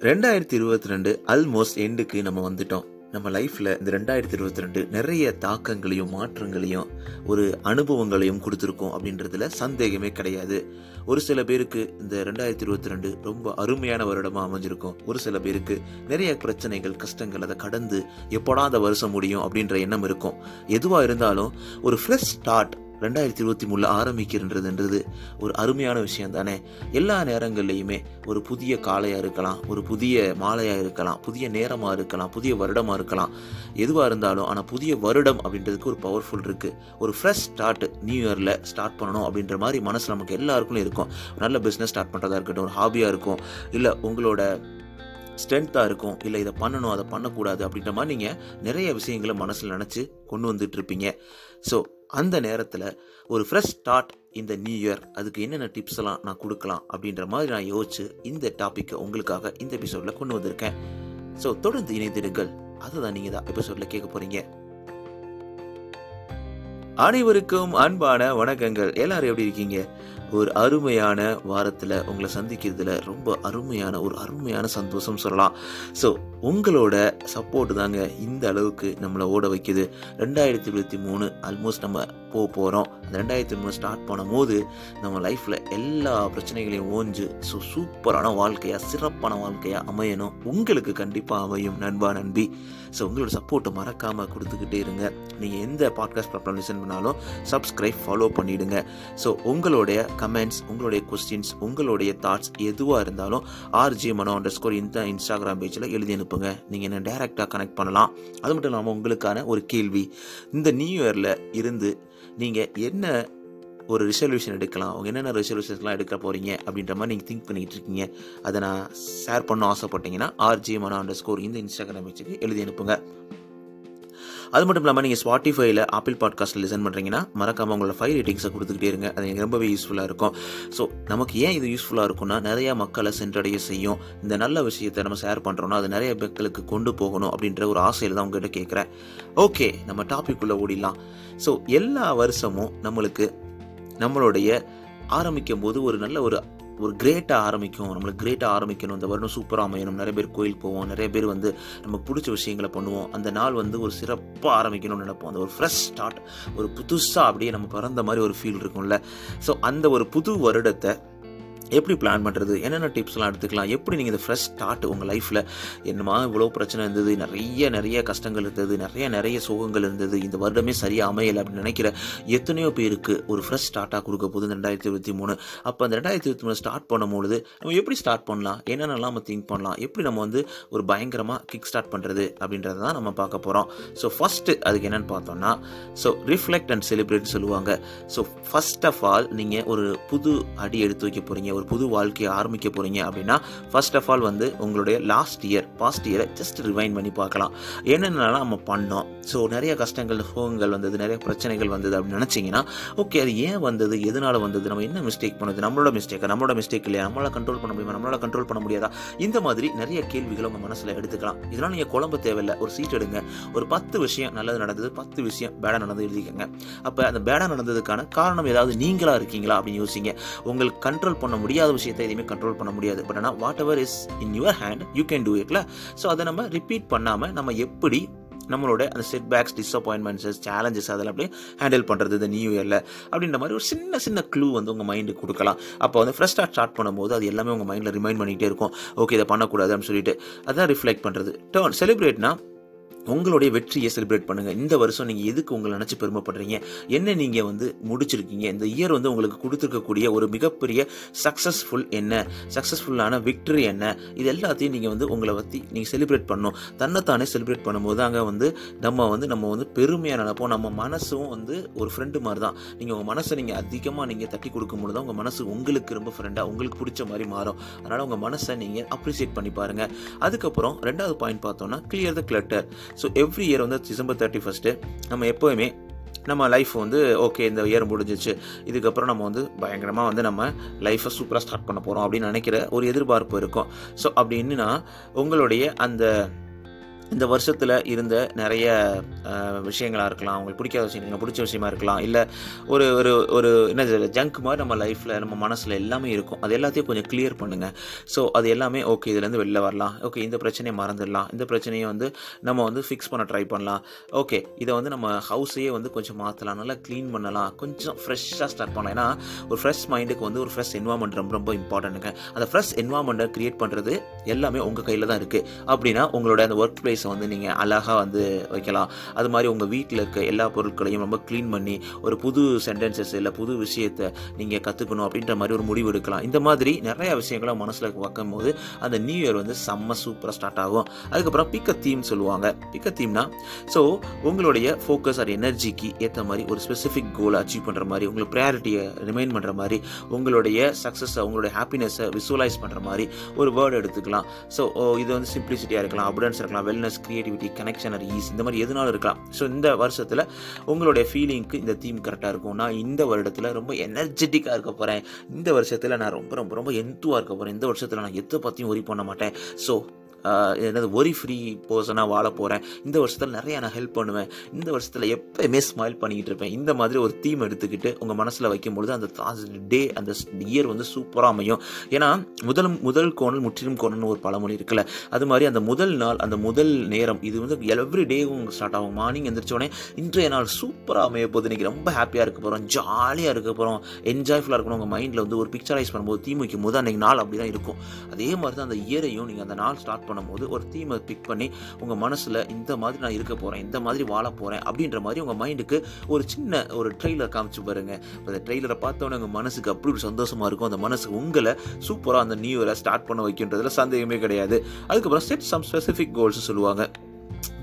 ரெண்டாயிரத்தி இருபத்தி ரெண்டு ஆல்மோஸ்ட் எண்டுக்கு நம்ம வந்துட்டோம். நம்ம லைஃப்பில் இந்த ரெண்டாயிரத்தி இருபத்தி ரெண்டு நிறைய தாக்கங்களையும் மாற்றங்களையும் ஒரு அனுபவங்களையும் கொடுத்துருக்கோம் அப்படின்றதுல சந்தேகமே கிடையாது. ஒரு சில பேருக்கு இந்த ரெண்டாயிரத்தி இருபத்தி ரெண்டு ரொம்ப அருமையான வருடமாக அமைஞ்சிருக்கும். ஒரு சில பேருக்கு நிறைய பிரச்சனைகள் கஷ்டங்கள் அதை கடந்து எப்போடா அந்த வருஷம் முடியும் அப்படின்ற எண்ணம் இருக்கும். எதுவாக இருந்தாலும் ஒரு ஃப்ரெஷ் ஸ்டார்ட் ரெண்டாயிரத்தி இருபத்தி மூணில் ஆரம்பிக்கின்றதுன்றது ஒரு அருமையான விஷயம் தானே எல்லா நேரங்கள்லையுமே ஒரு புதிய காலையாக இருக்கலாம் ஒரு புதிய மாலையாக இருக்கலாம் புதிய நேரமாக இருக்கலாம் புதிய வருடமாக இருக்கலாம். எதுவாக இருந்தாலும் ஆனால் புதிய வருடம் அப்படின்றதுக்கு ஒரு பவர்ஃபுல் இருக்குது ஒரு ஃப்ரெஷ் ஸ்டார்ட் நியூ இயரில் ஸ்டார்ட் பண்ணணும் அப்படின்ற மாதிரி மனசு நமக்கு எல்லாருக்கும் இருக்கும். நல்ல பிஸ்னஸ் ஸ்டார்ட் பண்ணுறதா இருக்கட்டும் ஒரு ஹாபியாக இருக்கும் இல்லை உங்களோட ஸ்ட்ரென்த்தாக இருக்கும் இல்லை இதை பண்ணணும் அதை பண்ணக்கூடாது அப்படின்ற மாதிரி நீங்கள் நிறைய விஷயங்களை மனசில் நினச்சி கொண்டு வந்துட்டு இருப்பீங்க. ஸோ அந்த நேரத்தில் ஒரு ஃப்ரெஷ் ஸ்டார்ட் இந்த நியூ இயர் அதுக்கு என்னென்ன டிப்ஸ் எல்லாம் நான் கொடுக்கலாம் அப்படின்ற மாதிரி நான் யோசிச்சு இந்த டாப்பிக்கை உங்களுக்காக இந்த எபிசோடில் கொண்டு வந்திருக்கேன். ஸோ தொடர்ந்து இணைந்திருங்கள். அதுதான் நீங்கள் தான் எபிசோடில் கேட்க போகிறீங்க அனைவருக்கும் அன்பான வணக்கங்கள். எல்லாரும் எப்படி இருக்கீங்க? ஒரு அருமையான வாரத்தில் உங்களை சந்திக்கிறதுல ரொம்ப அருமையான ஒரு அருமையான சந்தோஷம் சொல்லலாம். ஸோ உங்களோட சப்போர்ட் தாங்க இந்த அளவுக்கு நம்மளை ஓட வைக்குது. ரெண்டாயிரத்தி இருபத்தி மூணு ஆல்மோஸ்ட் நம்ம போக போகிறோம் அந்த ரெண்டாயிரத்தி மூணு ஸ்டார்ட் பண்ணும் போது நம்ம லைஃப்பில் எல்லா பிரச்சனைகளையும் ஓஞ்சு ஸோ சூப்பரான வாழ்க்கையாக சிறப்பான வாழ்க்கையாக அமையணும். உங்களுக்கு கண்டிப்பாக அமையும் நண்பா நண்பி. ஸோ உங்களோட சப்போர்ட்டை மறக்காமல் கொடுத்துக்கிட்டே இருங்க. நீங்கள் எந்த பாட்காஸ்ட் ப்ராப்ளம் லிசன் பண்ணாலும் சப்ஸ்கிரைப் ஃபாலோ பண்ணிவிடுங்க ஸோ உங்களுடைய கமெண்ட்ஸ் உங்களுடைய கொஸ்டின்ஸ் உங்களுடைய தாட்ஸ் எதுவாக இருந்தாலும் ஆர்ஜி மனோ அண்டர் ஸ்கோர் இந்த இன்ஸ்டாகிராம் பேஜில் எழுதி அனுப்புங்க. நீங்கள் என்ன டேரெக்டாக கனெக்ட் பண்ணலாம். அது மட்டும் இல்லாமல் உங்களுக்கான ஒரு கேள்வி. இந்த நியூ இயரில் இருந்து நீங்கள் என்ன ஒரு ரிசல்யூஷன் எடுக்கலாம். அவங்க என்னென்ன ரிசல்யூஷன்ஸ்லாம் எடுக்க போகிறீங்க அப்படின்ற மாதிரி நீங்கள் திங்க் பண்ணிகிட்டு இருக்கீங்க. அதை நான் ஷேர் பண்ண ஆசைப்பட்டீங்கன்னா ஆர்ஜி மனோ அண்டர் ஸ்கோர் இந்த இன்ஸ்டாகிராம் வச்சுக்கு எழுதி அனுப்புங்க. அது மட்டும் இல்லாமல் நீங்கள் ஸ்பாட்டிஃபைல ஆப்பிள் பாட்காஸ்ட்டில் லிசன் பண்ணுறீங்கன்னா மறக்காமல் உங்களோட ஃபைவ் ரேட்டிங்ஸை கொடுத்துக்கிட்டே இருங்க. அது எனக்கு ரொம்பவே யூஸ்ஃபுல்லாக இருக்கும். ஸோ நமக்கு ஏன் இது யூஸ்ஃபுல்லாக இருக்கும்னா நிறையா மக்களை சென்றடைய செய்யும். இந்த நல்ல விஷயத்தை நம்ம ஷேர் பண்ணுறோம்னா அது நிறைய மக்களுக்கு கொண்டு போகணும் அப்படின்ற ஒரு ஆசையில் தான் உங்ககிட்ட கேட்குறேன் ஓகே நம்ம டாபிக் உள்ள ஓடிடலாம். ஸோ எல்லா வருஷமும் நம்மளுக்கு நம்மளுடைய ஆரம்பிக்கும் போது ஒரு நல்ல ஒரு ஒரு கிரேட்டாக ஆரம்பிக்கும். நம்மளுக்கு கிரேட்டாக ஆரம்பிக்கணும். இந்த வருடம் சூப்பராக அமையணும். நிறைய பேர் கோயில் போவோம். நிறைய பேர் வந்து நமக்கு பிடிச்ச விஷயங்களை பண்ணுவோம். அந்த நாள் வந்து ஒரு சிறப்பாக ஆரம்பிக்கணும்னு நினைப்போம். அந்த ஒரு ஃப்ரெஷ் ஸ்டார்ட் ஒரு புதுசாக அப்படியே நம்ம பிறந்த மாதிரி ஒரு ஃபீல் இருக்கும்ல. ஸோ அந்த ஒரு புது வருடத்தை எப்படி பிளான் பண்ணுறது என்னென்ன டிப்ஸ்லாம் எடுத்துக்கலாம்? எப்படி நீங்கள் இந்த ஃப்ரெஷ் ஸ்டார்ட் உங்கள் லைஃப்பில் என்னமா இவ்வளோ பிரச்சனை இருந்தது நிறைய நிறைய கஷ்டங்கள் இருந்தது நிறைய நிறைய சோகங்கள் இருந்தது இந்த வருடமே சரியாக அமையலை அப்படின்னு நினைக்கிற எத்தனையோ பேருக்கு ஒரு ஃப்ரெஷ் ஸ்டார்ட்டாக கொடுக்க போகுது இந்த ரெண்டாயிரத்தி இருபத்தி மூணு. அப்போ அந்த ரெண்டாயிரத்தி இருபத்தி மூணு ஸ்டார்ட் பண்ணும்பொழுது நம்ம எப்படி ஸ்டார்ட் பண்ணலாம்? என்னென்னலாம் நம்ம திங்க் பண்ணலாம்? எப்படி நம்ம வந்து ஒரு பயங்கரமாக கிக் ஸ்டார்ட் பண்ணுறது அப்படின்றத தான் நம்ம பார்க்க போகிறோம் ஸோ ஃபஸ்ட்டு அதுக்கு என்னென்னு பார்த்தோம்னா ஸோ ரிஃப்ளெக்ட் அண்ட் செலிப்ரேட் சொல்லுவாங்க. ஸோ ஃபஸ்ட் ஆஃப் ஆல் நீங்கள் ஒரு புது அடி எடுத்து வைக்க போகிறீங்க ஒரு புது வாழ்க்கையை ஆரம்பிக்க போகிறீங்க அப்படின்னா ஃபர்ஸ்ட் ஆஃப் ஆல் வந்து உங்களுடைய லாஸ்ட் இயர் பாஸ்ட் இயரை ஜஸ்ட் ரிவைன் பண்ணி பார்க்கலாம். என்னென்னலாம் நம்ம பண்ணோம்? ஸோ நிறைய கஷ்டங்கள் சோகங்கள் வந்தது நிறைய பிரச்சனைகள் வந்தது அப்படின்னு நினச்சிங்கன்னா ஓகே அது ஏன் வந்தது? எதனால் வந்தது? நம்ம என்ன மிஸ்டேக் பண்ணது நம்மளோட மிஸ்டேக் நம்மளோட மிஸ்டேக் இல்லையா? நம்மளால் கண்ட்ரோல் பண்ண முடியுமா? நம்மளால் கண்ட்ரோல் பண்ண முடியாதா? இந்த மாதிரி நிறைய கேள்விகள் உங்கள் மனசில் எடுத்துக்கலாம். இதெல்லாம் நீங்கள் குழம்பு தேவையில்லை. ஒரு சீட் எடுங்க. ஒரு பத்து விஷயம் நல்லது நடந்தது பத்து விஷயம் பேடாக நடந்தது எழுதிக்கங்க. அப்போ அந்த பேடாக நடந்ததுக்கான காரணம் ஏதாவது நீங்களாக இருக்கீங்களா அப்படின்னு யோசிங்க. உங்களுக்கு கண்ட்ரோல் பண்ண முடியாத விஷயத்தை எதுவுமே கண்ட்ரோல் பண்ண முடியாது. பட் ஆனால் whatever is in your hand you can do இட்ல so அதை நம்ம ரிப்பீட் பண்ணாமல் நம்ம எப்படி நம்மளோட அந்த செட் பேக்ஸ் டிஸப்பாயின்மெண்ட்ஸஸ் சேலஞ்சஸ் அதெல்லாம் அப்படியே ஹேண்டில் பண்ணுறது இந்த நியூ இயரில் அப்படின்ற மாதிரி ஒரு சின்ன சின்ன க்ளூ வந்து உங்கள் மைண்டுக்கு கொடுக்கலாம். அப்போ வந்து ஃப்ரெஷ்ஷாக ஸ்டார்ட் பண்ணும்போது அது எல்லாமே உங்கள் மைண்டில் ரிமைண்ட் பண்ணிகிட்டே இருக்கும். ஓகே இதை பண்ணக்கூடாது அப்படின்னு சொல்லிட்டு. அதான் ரிஃப்ளெக்ட் பண்ணுறது டேர்ன் செலிப்ரேட்னா உங்களுடைய வெற்றியை செலிப்ரேட் பண்ணுங்க. இந்த வருஷம் நீங்க எதுக்கு உங்களை நினைச்சு பெருமைப்படுறீங்க? என்ன நீங்க வந்து முடிச்சிருக்கீங்க? இந்த இயர் வந்து உங்களுக்கு கொடுத்துருக்கக்கூடிய ஒரு மிகப்பெரிய சக்சஸ்ஃபுல் என்ன? சக்சஸ்ஃபுல்லான விக்டரி என்ன? இது எல்லாத்தையும் நீங்க வந்து உங்களை பத்தி நீங்க செலிப்ரேட் பண்ணணும். தன்னைத்தானே செலிப்ரேட் பண்ணும்போது அங்கே வந்து நம்ம வந்து நம்ம வந்து பெருமையாக நினைப்போம். நம்ம மனசும் வந்து ஒரு ஃப்ரெண்டு மாதிரி தான் நீங்கள் உங்கள் மனசை நீங்கள் அதிகமாக நீங்கள் தட்டி கொடுக்கும்போது தான் உங்கள் மனசு உங்களுக்கு ரொம்ப ஃப்ரெண்டாக உங்களுக்கு பிடிச்ச மாதிரி மாறும். அதனால் உங்கள் மனசை நீங்கள் அப்ரிசியேட் பண்ணி பாருங்கள் அதுக்கப்புறம் ரெண்டாவது பாயிண்ட் பார்த்தோம்னா clear the clutter so every year வந்து டிசம்பர் தேர்ட்டி ஃபஸ்ட்டு நம்ம எப்போவுமே நம்ம லைஃப் வந்து ஓகே இந்த இயர் முடிஞ்சிச்சு. இதுக்கப்புறம் நம்ம வந்து பயங்கரமாக வந்து நம்ம லைஃப்பை சூப்பராக ஸ்டார்ட் பண்ண போகிறோம் அப்படின்னு நினைக்கிற ஒரு எதிர்பார்ப்பு இருக்கும். ஸோ அப்படின்னா உங்களுடைய அந்த இந்த வருஷத்தில் இருந்த நிறைய விஷயங்களாக இருக்கலாம். அவங்களுக்கு பிடிக்காத விஷயம் நீங்கள் பிடிச்ச விஷயமா இருக்கலாம். இல்லை ஒரு ஒரு ஒரு என்ன ஜங்க் மாதிரி நம்ம லைஃப்பில் நம்ம மனசில் எல்லாமே இருக்கும். அது எல்லாத்தையும் கொஞ்சம் கிளியர் பண்ணுங்கள் ஸோ அது எல்லாமே ஓகே இதுலேருந்து வெளில வரலாம். ஓகே இந்த பிரச்சனையை மறந்துடலாம். இந்த பிரச்சனையை வந்து நம்ம வந்து ஃபிக்ஸ் பண்ண ட்ரை பண்ணலாம். ஓகே இதை வந்து நம்ம ஹவுஸையே வந்து கொஞ்சம் மாற்றலாம் நல்லா க்ளீன் பண்ணலாம். கொஞ்சம் ஃப்ரெஷ்ஷாக ஸ்டார்ட் பண்ணலாம். ஏன்னா ஒரு ஃப்ரெஷ் மைண்டுக்கு வந்து ஒரு ஃப்ரெஷ் என்வாமெண்ட் ரொம்ப ரொம்ப இம்பார்ட்டண்ட்டுங்க அந்த ஃப்ரெஷ் என்வாமெண்ட்டை க்ரியேட் பண்ணுறது எல்லாமே உங்கள் கையில் தான் இருக்குது அப்படின்னா உங்களோட அந்த ஒர்க் பிளேஸை வந்து நீங்கள் அழகாக வந்து வைக்கலாம். அது மாதிரி உங்கள் வீட்டில் இருக்க எல்லா பொருட்களையும் ரொம்ப க்ளீன் பண்ணி ஒரு புது சென்டென்சஸ் இல்லை புது விஷயத்தை நீங்கள் கற்றுக்கணும் அப்படின்ற மாதிரி ஒரு முடிவு எடுக்கலாம். இந்த மாதிரி நிறைய விஷயங்களை மனசில் வைக்கும் போது அந்த நியூ இயர் வந்து செம்ம சூப்பராக ஸ்டார்ட் ஆகும். அதுக்கப்புறம் பிக்க தீம் சொல்லுவாங்க. பிக்க தீம்னா ஸோ உங்களுடைய ஃபோக்கஸ் ஆர் எனர்ஜிக்கு ஏற்ற மாதிரி ஒரு ஸ்பெசிஃபிக் கோலை அச்சீவ் பண்ணுற மாதிரி உங்களுக்கு ப்ரையாரிட்டியை ரிமைண்ட் பண்ணுற மாதிரி உங்களுடைய சக்ஸஸை உங்களுடைய ஹாப்பினஸை விசுவலைஸ் பண்ணுற மாதிரி ஒரு வேர்டு எடுத்துக்கலாம். ஸோ இது வந்து சிம்பிளிசிட்டியாக இருக்கலாம் அபுடன்ஸ் இருக்கலாம் wellness creativity connection or ease இந்த மாதிரி எதுனாலும் இருக்கலாம். ஸோ இந்த வருஷத்தில் உங்களுடைய ஃபீலிங்க்கு இந்த தீம் கரெக்டாக இருக்கும். நான் இந்த வருடத்தில் ரொம்ப எனர்ஜெட்டிக்காக இருக்க போகிறேன் இந்த வருஷத்தில் நான் ரொம்ப ரொம்ப ரொம்ப எந்துவாக இருக்க போகிறேன் இந்த வருஷத்தில் நான் எதை பற்றியும் ஒரி பண்ண மாட்டேன். ஸோ என்னது ஒரி ஃப்ரீ பர்சனாக வாழ போகிறேன் இந்த வருஷத்தில் நிறைய நான் ஹெல்ப் பண்ணுவேன். இந்த வருஷத்தில் எப்போயுமே ஸ்மைல் பண்ணிக்கிட்டு இருப்பேன். இந்த மாதிரி ஒரு தீம் எடுத்துக்கிட்டு உங்கள் மனசில் வைக்கும்பொழுது அந்த டே அந்த இயர் வந்து சூப்பராக அமையும். ஏன்னா முதல் முதல் கோணல் முற்றிலும் கோணல்னு ஒரு பழமொழி இருக்குல்ல. அது மாதிரி அந்த முதல் நாள் அந்த முதல் நேரம் இது வந்து எவ்ரி டேவும் ஸ்டார்ட் ஆகும். மார்னிங் எந்திரிச்சோடனே இன்றைய நாள் சூப்பராக அமைய போது இன்றைக்கி ரொம்ப ஹாப்பியாக இருக்க போகிறோம் ஜாலியாக இருக்க போகிறோம் என்ஜாய்ஃபுல்லாக இருக்கணும். உங்கள் மைண்டில் வந்து ஒரு பிக்சரைஸ் பண்ணும்போது தீம் வைக்கும் போது அன்றைக்கி நாள் அப்படி தான் இருக்கும். அதே மாதிரி தான் அந்த இயரையும் நீங்கள் அந்த நாள் ஸ்டார்ட் பண்ணும்போது ஒரு தீமை பிக் பண்ணி உங்கள் மனசில் இந்த மாதிரி நான் இருக்க போகிறேன் இந்த மாதிரி வாழ போகிறேன் அப்படின்ற மாதிரி உங்கள் மைண்டுக்கு ஒரு சின்ன ஒரு ட்ரெய்லர் காமிச்சு பாருங்க. அந்த ட்ரெய்லரை பார்த்தோன்னே உங்கள் மனசுக்கு அப்படி ஒரு சந்தோஷமாக இருக்கும். அந்த மனசு உங்களை சூப்பராக அந்த நியூ இயரை ஸ்டார்ட் பண்ண வைக்கின்றதுல சந்தேகமே கிடையாது. அதுக்கப்புறம் செட் சம் ஸ்பெசிஃபிக் கோல்ஸ் சொல்லுவாங்க.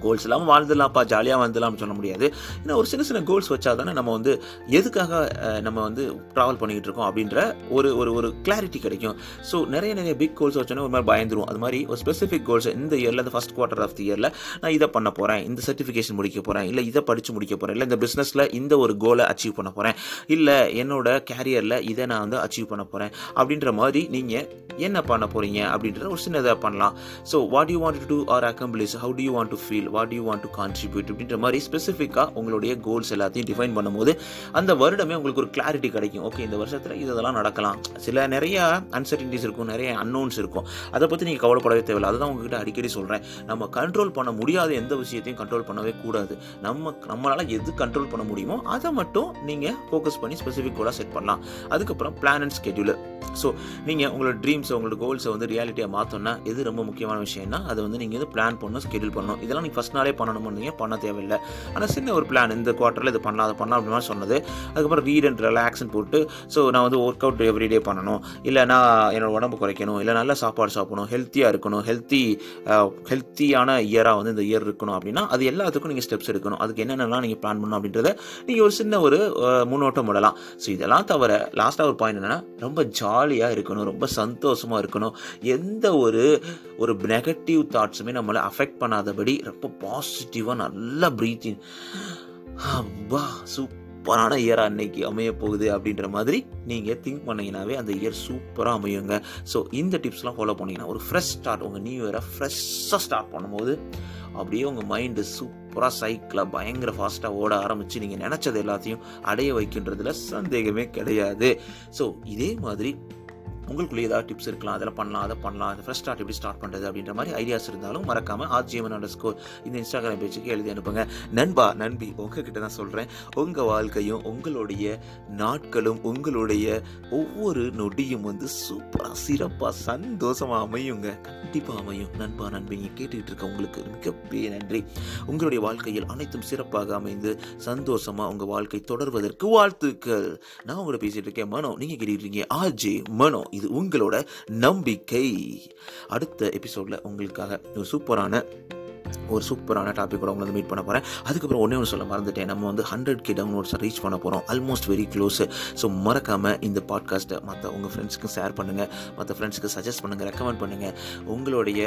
கோல்ஸ் இல்லாமல் வாழ்ந்துடலாம்ப்பா ஜாலியாக வாழ்ந்துடலாம்னு சொல்ல முடியாது. ஏன்னா ஒரு சின்ன சின்ன கோல்ஸ் வச்சா தானே நம்ம வந்து எதுக்காக நம்ம வந்து ட்ராவல் பண்ணிக்கிட்டு இருக்கோம் அப்படின்ற ஒரு ஒரு ஒரு கிளாரிட்டி கிடைக்கும். ஸோ நிறைய நிறைய பிக் கோல்ஸ் வச்சோன்னே ஒரு மாதிரி பயந்துருவோம். அது மாதிரி ஒரு ஸ்பெசிஃபிக் கோல்ஸ் இந்த இயரில் இந்த ஃபஸ்ட் குவார்ட்டர் ஆஃப் தி இயரில் நான் இதை பண்ண போகிறேன் இந்த சர்டிஃபிகேஷன் முடிக்க போகிறேன் இல்லை இதை படித்து முடிக்க போகிறேன் இல்லை இந்த பிஸ்னஸில் இந்த ஒரு கோலை அச்சீவ் பண்ண போகிறேன் இல்லை என்னோட கேரியரில் இதை நான் வந்து அச்சீவ் பண்ண போகிறேன் அப்படின்ற மாதிரி நீங்கள் என்ன பண்ண போகிறீங்க அப்படின்றத ஒரு சின்னதாக பண்ணலாம். So what you want to do or accomplish how do you want to feel what you want to contribute அப்படின்ற மாதிரி ஸ்பெசிஃபிக்காக உங்களுடைய கோல்ஸ் எல்லாத்தையும் டிஃபைன் பண்ணும்போது அந்த வருடமே உங்களுக்கு ஒரு கிளாரிட்டி கிடைக்கும். ஓகே இந்த வருஷத்தில் இதெல்லாம் நடக்கலாம். சில நிறைய அன்சர்டினிட்டிஸ் இருக்கும் நிறைய அன்னோன்ஸ் இருக்கும். அதை பற்றி நீங்கள் கவலைப்படவே தேவையில்லை. அதை தான் உங்ககிட்ட அடிக்கடி சொல்கிறேன் நம்ம கண்ட்ரோல் பண்ண முடியாத எந்த விஷயத்தையும் கண்ட்ரோல் பண்ணவே கூடாது. நம்ம நம்மளால் எது கண்ட்ரோல் பண்ண முடியுமோ அதை மட்டும் நீங்கள் ஃபோக்கஸ் பண்ணி ஸ்பெசிஃபிக் கோலாக செட் பண்ணலாம். அதுக்கப்புறம் பிளான் அண்ட் ஸ்கெடியூலர் ஸோ நீங்கள் உங்களோட ட்ரீம்ஸை உங்களோட கோல்ஸை வந்து ரியாலிட்டியாக மாற்றோன்னா எது ரொம்ப முக்கியமான விஷயம்னா அதை வந்து நீங்கள் வந்து பிளான் பண்ணணும் ஸ்கெடியூல் பண்ணணும். இதெல்லாம் நீங்கள் ஃபஸ்ட் நாளே பண்ணணும்னு நீங்கள் பண்ண தேவையில்லை. ஆனால் சின்ன ஒரு பிளான் இந்த குவார்ட்டரில் இது பண்ணலாம் அதை பண்ணலாம் அப்படின்னு சொன்னது. அதுக்கப்புறம் ரீட் அண்ட் ரிலாக்ஸ்னு போட்டு ஸோ நான் வந்து ஒர்க் அவுட் எவ்ரிடே பண்ணணும். இல்லை நான் என்னோடய உடம்பு குறைக்கணும். இல்லை நல்ல சாப்பாடு சாப்பிடணும் ஹெல்த்தியாக இருக்கணும் ஹெல்த்தி ஹெல்த்தியான இயராக வந்து இந்த இயர் இருக்கணும் அப்படின்னா அது எல்லாத்துக்கும் நீங்கள் ஸ்டெப்ஸ் எடுக்கணும். அதுக்கு என்னென்னலாம் நீங்கள் பிளான் பண்ணணும் அப்படின்றத நீங்கள் ஒரு சின்ன ஒரு முன்னோட்டம் விடலாம் ஸோ இதெல்லாம் தவிர லாஸ்ட்டாக ஒரு பாயிண்ட் என்னென்னா ரொம்ப ஜா ஜாலியாக இருக்கணும் ரொம்ப சந்தோஷமாக இருக்கணும். எந்த ஒரு ஒரு நெகட்டிவ் தாட்ஸுமே நம்மளை அஃபெக்ட் பண்ணாதபடி ரொம்ப பாசிட்டிவாக நல்லா ப்ரீத்திங் அப்பா சூப்பரான இயராக அன்னைக்கு அமைய போகுது அப்படின்ற மாதிரி நீங்கள் திங்க் பண்ணிங்கனாவே அந்த இயர் சூப்பராக அமையுங்க. ஸோ இந்த டிப்ஸ்லாம் ஃபாலோ பண்ணிங்கன்னா ஒரு ஃப்ரெஷ் ஸ்டார்ட் உங்கள் நியூ இயரை ஃப்ரெஷ்ஷாக ஸ்டார்ட் பண்ணும்போது அப்படியே உங்கள் மைண்டு சூப்பர் பூரா சைக்கிளாக பயங்கர ஃபாஸ்ட்டாக ஓட ஆரம்பித்து நீங்கள் நினச்சது எல்லாத்தையும் அடைய வைக்கின்றதுல சந்தேகமே கிடையாது. ஸோ இதே மாதிரி உங்களுக்குள்ளே ஏதாவது டிப்ஸ் இருக்கலாம் அதெல்லாம் பண்ணலாம் அதை பண்ணலாம் அதை ஸ்டார்ட் எப்படி ஸ்டார்ட் பண்ணுறது அப்படின்ற மாதிரி ஐடியாஸ் இருந்தாலும் மறக்காமல் R G M N underscore இந்த இன்ஸ்டாகிராம் பேஜுக்கு எழுதி அனுப்புங்க. நண்பா நண்பி உங்ககிட்ட தான் சொல்கிறேன் உங்கள் வாழ்க்கையும் உங்களுடைய நாட்களும் உங்களுடைய ஒவ்வொரு நொடியும் வந்து சூப்பராக சிறப்பாக சந்தோஷமாக அமையுங்க. கண்டிப்பாக அமையும். நண்பா நண்பிங்க கேட்டுக்கிட்டு இருக்க உங்களுக்கு மிகப்பெரிய நன்றி. உங்களுடைய வாழ்க்கையில் அனைத்தும் சிறப்பாக அமைந்து சந்தோஷமாக உங்கள் வாழ்க்கை தொடர்வதற்கு வாழ்த்துக்கள். நான் உங்களை பேசிகிட்டு இருக்கேன் மனோ நீங்கள் கேட்டுக்கிட்டு இருக்கீங்க ஆர்ஜே மனோ. இது உங்களோட நம்பிக்கை. அடுத்த எபிசோடில் உங்களுக்காக ஒரு சூப்பரான ஒரு சூப்பரான டாப்பிக்கோட உங்களை வந்து மீட் பண்ண போகிறேன் அதுக்கப்புறம் ஒன்றே ஒன்று சொல்ல மறந்துட்டேன். நம்ம வந்து ஹண்ட்ரட் கே டவுன்லோட்ஸை ரீச் பண்ண போகிறோம் ஆல்மோஸ்ட் வெரி க்ளோஸ் ஸோ மறக்காமல் இந்த பாட்காஸ்ட்டை மற்ற உங்கள் ஃப்ரெண்ட்ஸ்க்கு ஷேர் பண்ணுங்கள் மற்ற ஃப்ரெண்ட்ஸ்க்கு சஜஸ்ட் பண்ணுங்கள் ரெக்கமெண்ட் பண்ணுங்கள் உங்களுடைய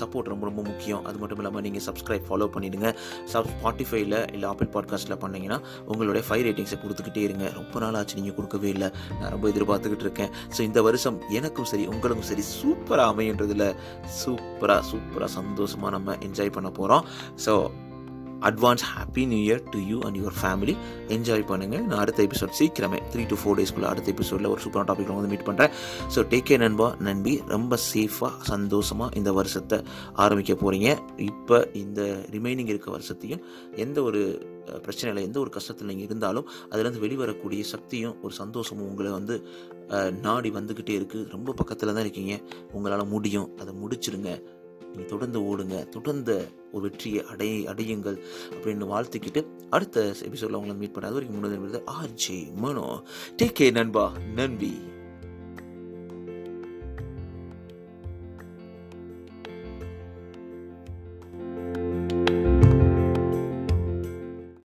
சப்போர்ட் ரொம்ப ரொம்ப முக்கியம். அது மட்டும் இல்லாமல் நீங்கள் சப்ஸ்கிரைப் ஃபாலோ பண்ணிவிடுங்க சப் ஸ்பாட்டிஃபைல இல்லை ஆப்பிள் பாட்காஸ்ட்டில் பண்ணிங்கன்னா உங்களுடைய ஃபைவ் ரேட்டிங்ஸை கொடுத்துக்கிட்டே இருங்க. ரொம்ப நாள் ஆச்சு நீங்கள் கொடுக்கவே இல்லை. நான் ரொம்ப எதிர்பார்த்துக்கிட்டு இருக்கேன். ஸோ இந்த வருஷம் எனக்கும் சரி உங்களுக்கும் சரி சூப்பராக அமையன்றதில் சூப்பராக சூப்பராக சந்தோஷமாக நம்ம என்ஜாய் என்ஜாய் பண்ண போகிறோம் so advance happy new year to you and your family enjoy பண்ணுங்கள் நான் அடுத்த எபிசோட் சீக்கிரமே. த்ரீ டு ஃபோர் டேஸ்க்குள்ள அடுத்த எபிசோடில் ஒரு சூப்பரான டாப்பிக்கில் வந்து மீட் பண்ணுறேன் ஸோ டேக் கே நண்பா நண்பி. ரொம்ப சேஃபாக சந்தோஷமாக இந்த வருஷத்தை ஆரம்பிக்க போகிறீங்க இப்போ இந்த ரிமைனிங் இருக்க வருஷத்தையும் எந்த ஒரு பிரச்சனையில் எந்த ஒரு கஷ்டத்தில் நீங்கள் இருந்தாலும் அதுலேருந்து வெளிவரக்கூடிய சக்தியும் ஒரு சந்தோஷமும் உங்களை வந்து நாடி வந்துக்கிட்டே இருக்குது ரொம்ப பக்கத்தில் தான் இருக்கீங்க. உங்களால் முடியும். அதை முடிச்சிருங்க. நீங்கள் தொடர்ந்து ஓடுங்க தொடர்ந்து ஒரு வெற்றியை அடை அடையுங்கள் அப்படின்னு வாழ்த்துக்கிட்டு அடுத்த எபிசோடில் உங்களை மீட் பண்ணாத வரைக்கும் முன்னாடி ஆர்ஜி மனோ. டேக் கே நண்பா நன்றி.